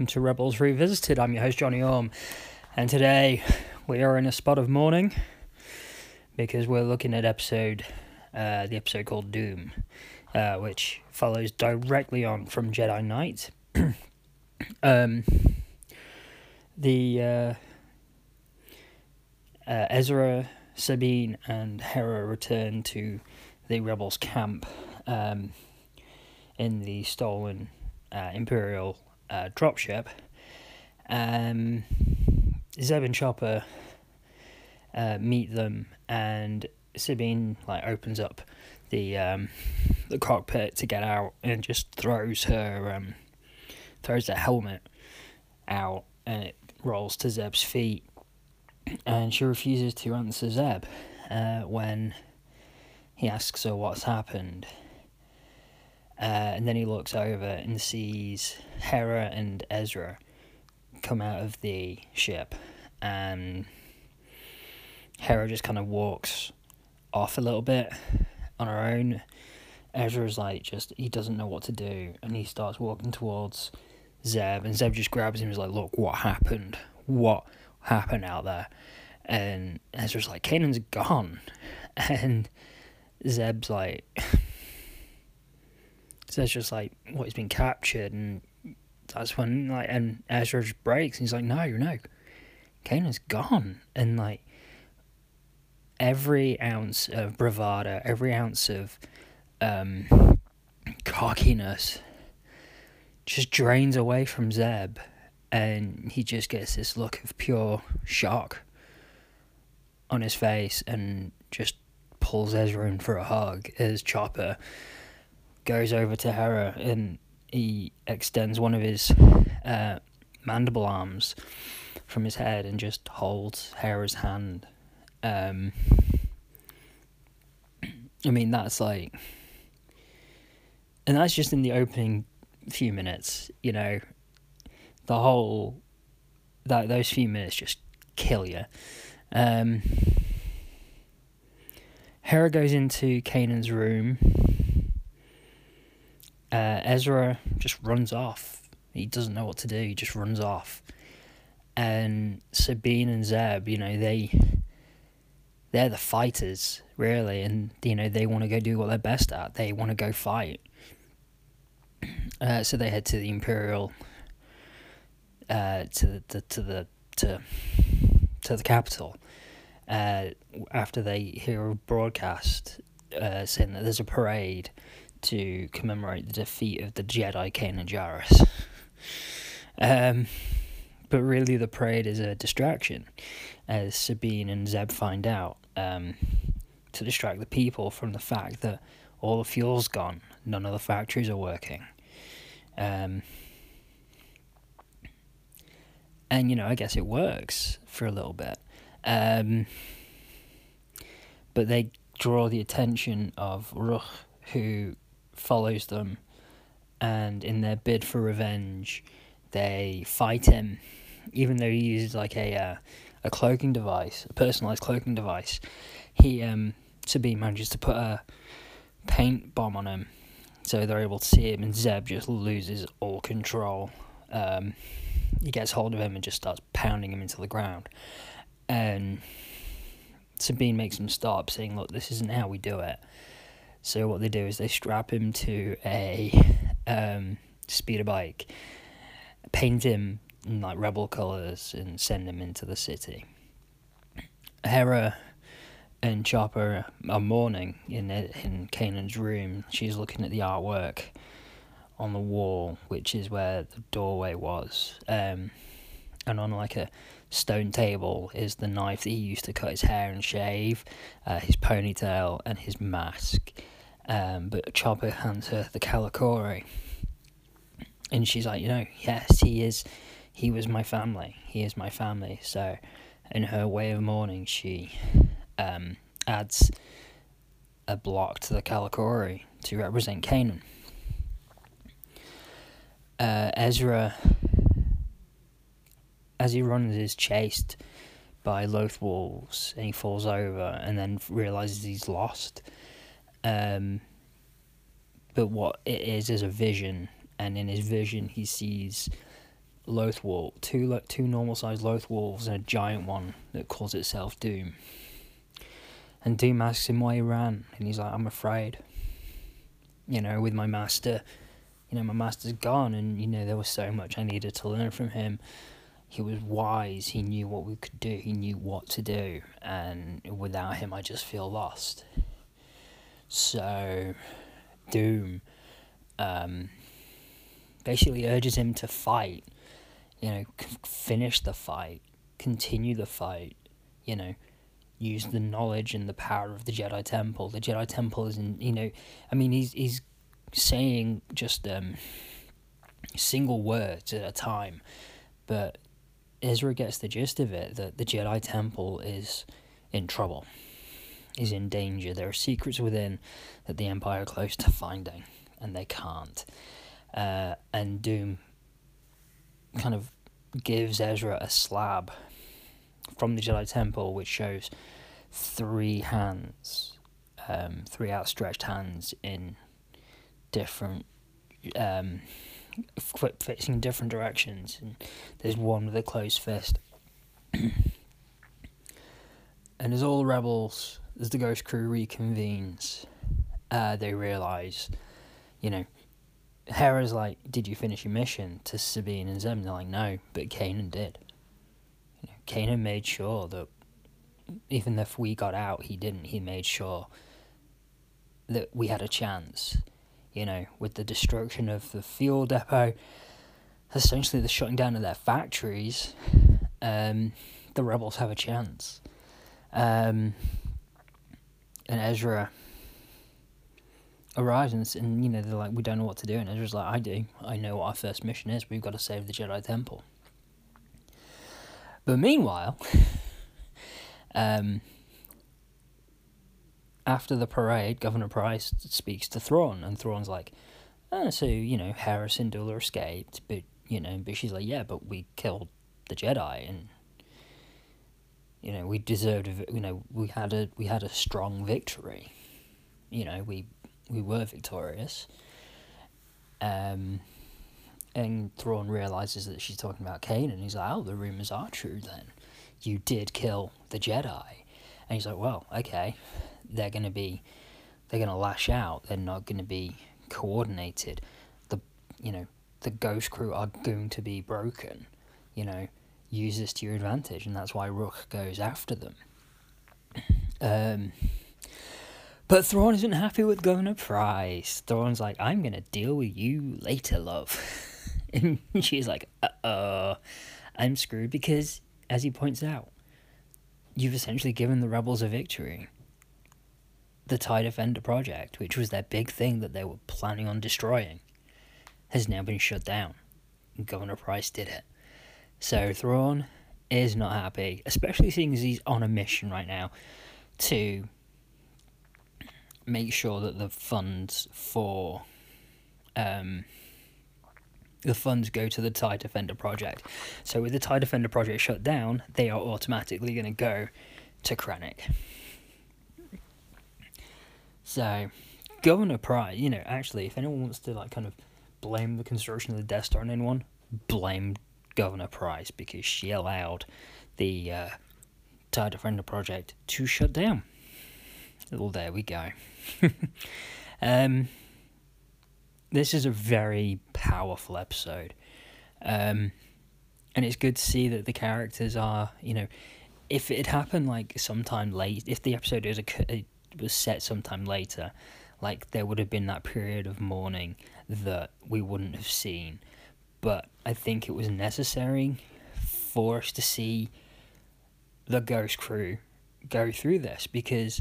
welcome to Rebels Revisited. I'm your host, Johnny Orm, and today we are in a spot of mourning because we're looking at episode, uh, the episode called Dume, uh, which follows directly on from Jedi Knight. um, the uh, uh, Ezra, Sabine, and Hera return to the Rebels camp um, in the stolen uh, Imperial uh, dropship. Um, Zeb and Chopper uh, meet them, and Sabine like opens up the um, the cockpit to get out, and just throws her um, throws the helmet out, and it rolls to Zeb's feet, and she refuses to answer Zeb uh, when he asks her what's happened. Uh, and then he looks over and sees Hera and Ezra come out of the ship, and Hera just kind of walks off a little bit on her own. Ezra's like just he doesn't know what to do, and he starts walking towards Zeb, and Zeb just grabs him. and is like, "Look, what happened? What happened out there?" And Ezra's like, "Kanan's gone," and Zeb's like. So it's just like what he's been captured, and that's when like and Ezra just breaks, and he's like, "No, you no, Kanan's gone," and like every ounce of bravado, every ounce of um, cockiness just drains away from Zeb, and he just gets this look of pure shock on his face, and just pulls Ezra in for a hug as Chopper goes over to Hera and he extends one of his uh, mandible arms from his head and just holds Hera's hand. Um, I mean, that's like, and that's just in the opening few minutes. You know, the whole that those few minutes just kill you. Um, Hera goes into Kanan's room uh, Ezra just runs off. He doesn't know what to do. He just runs off. And Sabine and Zeb, you know, they they're the fighters really, and you know they want to go do what they're best at. They want to go fight. Uh, so they head to the Imperial, uh, to the, to, the to to the capital. Uh, after they hear a broadcast uh, saying that there's a parade to commemorate the defeat of the Jedi Kanan Jarrus. Um, but really, the parade is a distraction, as Sabine and Zeb find out, um, to distract the people from the fact that all the fuel's gone, none of the factories are working. Um, and, you know, I guess it works for a little bit. Um, but they draw the attention of Rukh, who follows them, and in their bid for revenge, they fight him, even though he uses like a uh, a cloaking device, a personalized cloaking device. He um Sabine manages to put a paint bomb on him, so they're able to see him, and Zeb just loses all control. Um, he gets hold of him and just starts pounding him into the ground, and Sabine makes him stop, saying, "Look, this isn't how we do it." So what they do is they strap him to a um, speeder bike, paint him in like rebel colors, and send him into the city. Hera and Chopper are mourning in in Kanan's room. She's looking at the artwork on the wall, which is where the doorway was. Um, and on like a stone table is the knife that he used to cut his hair and shave, uh, his ponytail, and his mask. Um, but Chopper hands her the Kalikori. And she's like, you know, yes, he is, he was my family. He is my family. So, in her way of mourning, she um, adds a block to the Kalikori to represent Kanan. Uh, Ezra, as he runs, is chased by Loth wolves and he falls over and then realizes he's lost. Um, but what it is is a vision, and in his vision, he sees Loth wolf, two two normal sized Loth wolves and a giant one that calls itself Dume. And Dume asks him why he ran, and he's like, "I'm afraid." You know, with my master, you know, my master's gone, and you know there was so much I needed to learn from him. He was wise. He knew what we could do. He knew what to do, and without him, I just feel lost. So, Dume, um, basically urges him to fight. You know, c- finish the fight, continue the fight. You know, use the knowledge and the power of the Jedi Temple. The Jedi Temple is in. You know, I mean, he's he's saying just um, single words at a time, but Ezra gets the gist of it that the Jedi Temple is in trouble, is in danger. There are secrets within that the Empire are close to finding, and they can't. Uh, and Dume kind of gives Ezra a slab from the Jedi Temple, which shows three hands, um, three outstretched hands in different, um, facing different directions. And there's one with a closed fist. and as all the rebels, as the Ghost Crew reconvenes, uh, they realize, you know, Hera's like, "Did you finish your mission?" To Sabine and Zeb, they're like, "No," but Kanan did. You know, Kanan made sure that even if we got out, he didn't. He made sure that we had a chance. You know, with the destruction of the fuel depot, essentially the shutting down of their factories, um, the rebels have a chance. Um, and Ezra arrives and, and you know they're like we don't know what to do and Ezra's like I do. I know what our first mission is. We've got to save the Jedi Temple. But meanwhile um after the parade Governor Price speaks to Thrawn and Thrawn's like oh, so you know Hera Syndulla escaped but you know but she's like yeah but we killed the Jedi and you know we deserved a, you know we had a we had a strong victory you know we we were victorious. Um, and Thrawn realizes that she's talking about Kane, and He's like, "Oh, the rumors are true. Then you did kill the Jedi." And he's like, "Well, okay, they're gonna be, they're gonna lash out. They're not gonna be coordinated. The, you know, the Ghost Crew are going to be broken. You know, use this to your advantage, and that's why Rukh goes after them." Um, but Thrawn isn't happy with Governor Price. Thrawn's like, I'm gonna deal with you later, love. and she's like, uh oh, I'm screwed because, as he points out, you've essentially given the rebels a victory. The TIE Defender project, which was their big thing that they were planning on destroying, has now been shut down. Governor Price did it. So Thrawn is not happy, especially seeing as he's on a mission right now to make sure that the funds for um, the funds go to the TIE Defender project. So with the TIE Defender project shut down, they are automatically going to go to Krennic. So Governor Price, you know, actually, if anyone wants to like kind of blame the construction of the Death Star on anyone, blame Governor Price because she allowed the uh, TIE Defender project to shut down. Well, there we go. um, this is a very powerful episode. Um, and it's good to see that the characters are, you know, if it had happened like sometime late, if the episode is a, was set sometime later, like there would have been that period of mourning that we wouldn't have seen. But I think it was necessary for us to see the Ghost Crew go through this because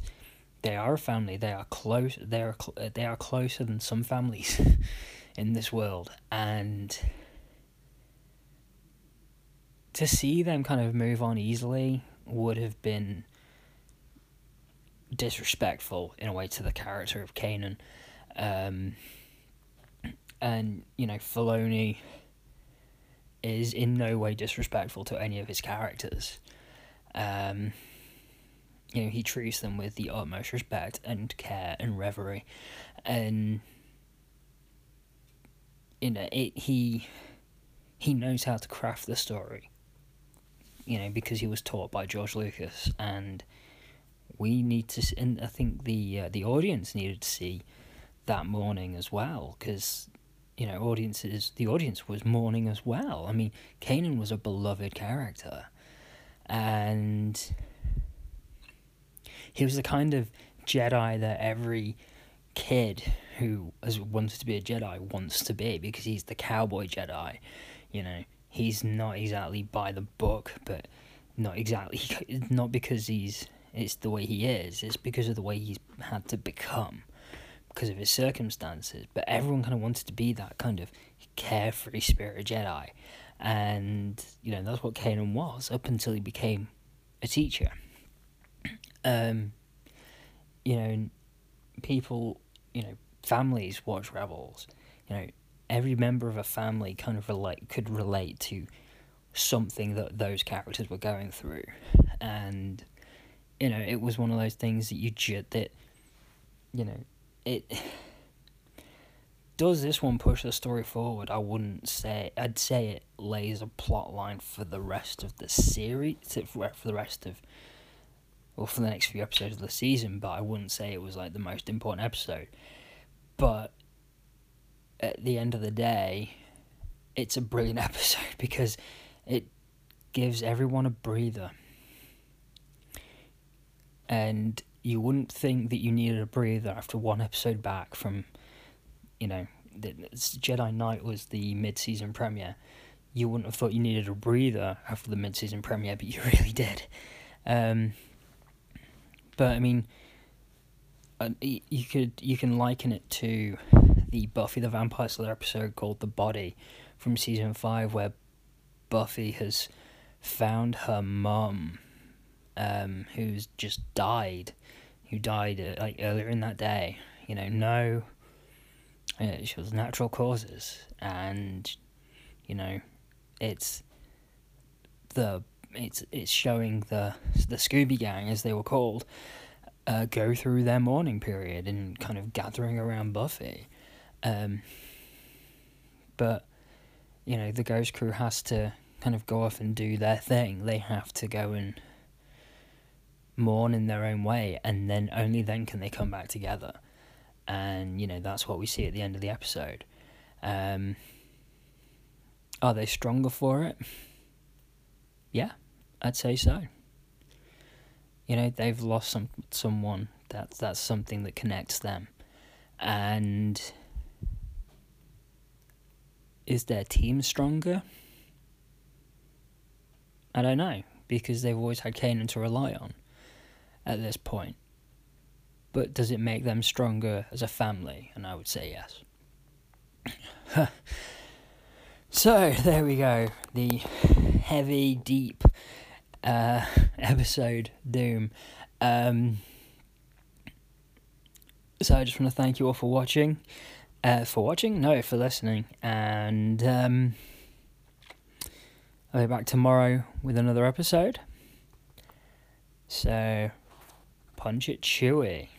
they are a family. They are close. They are cl- they are closer than some families in this world, and to see them kind of move on easily would have been disrespectful in a way to the character of Kanan. Um, and you know, Filoni is in no way disrespectful to any of his characters. Um, you know, he treats them with the utmost respect and care and reverie, and you know, it, he he knows how to craft the story. You know, because he was taught by George Lucas, and we need to. And I think the uh, the audience needed to see that mourning as well, because you know, audiences. The audience was mourning as well. I mean, Kanan was a beloved character, and he was the kind of Jedi that every kid who has wanted to be a Jedi wants to be because he's the cowboy Jedi. You know, he's not exactly by the book, but not exactly not because he's it's the way he is. It's because of the way he's had to become because of his circumstances. But everyone kind of wanted to be that kind of carefree spirit of Jedi, and you know that's what Kanan was up until he became a teacher. Um, you know, people, you know, families watch Rebels. You know, every member of a family kind of relate could relate to something that those characters were going through, and you know, it was one of those things that you ju- that you know it does this one push the story forward? I wouldn't say. I'd say it lays a plot line for the rest of the series, for the rest of, well, for the next few episodes of the season. But I wouldn't say it was like the most important episode. But at the end of the day, it's a brilliant episode because it gives everyone a breather. And you wouldn't think that you needed a breather after one episode back from, you know, the, Jedi Knight was the mid-season premiere. You wouldn't have thought you needed a breather after the mid-season premiere, but you really did. Um, but I mean, uh, you could you can liken it to the Buffy the Vampire Slayer episode called "The Body" from season five, where Buffy has found her mum, um, who's just died, who died uh, like earlier in that day. You know, no, uh, she was natural causes, and you know, it's the it's it's showing the the Scooby Gang as they were called uh, go through their mourning period and kind of gathering around Buffy, um, but you know the Ghost Crew has to kind of go off and do their thing. They have to go and mourn in their own way, and then only then can they come back together. And you know that's what we see at the end of the episode. Um, are they stronger for it? Yeah, I'd say so. You know they've lost some someone that's that's something that connects them, and is their team stronger? I don't know because they've always had Kanan to rely on at this point. But does it make them stronger as a family? And I would say yes. so there we go. The heavy, deep uh, episode Dume. Um, so I just want to thank you all for watching. Uh, for watching? No, for listening. And um, I'll be back tomorrow with another episode. So punch it Chewie.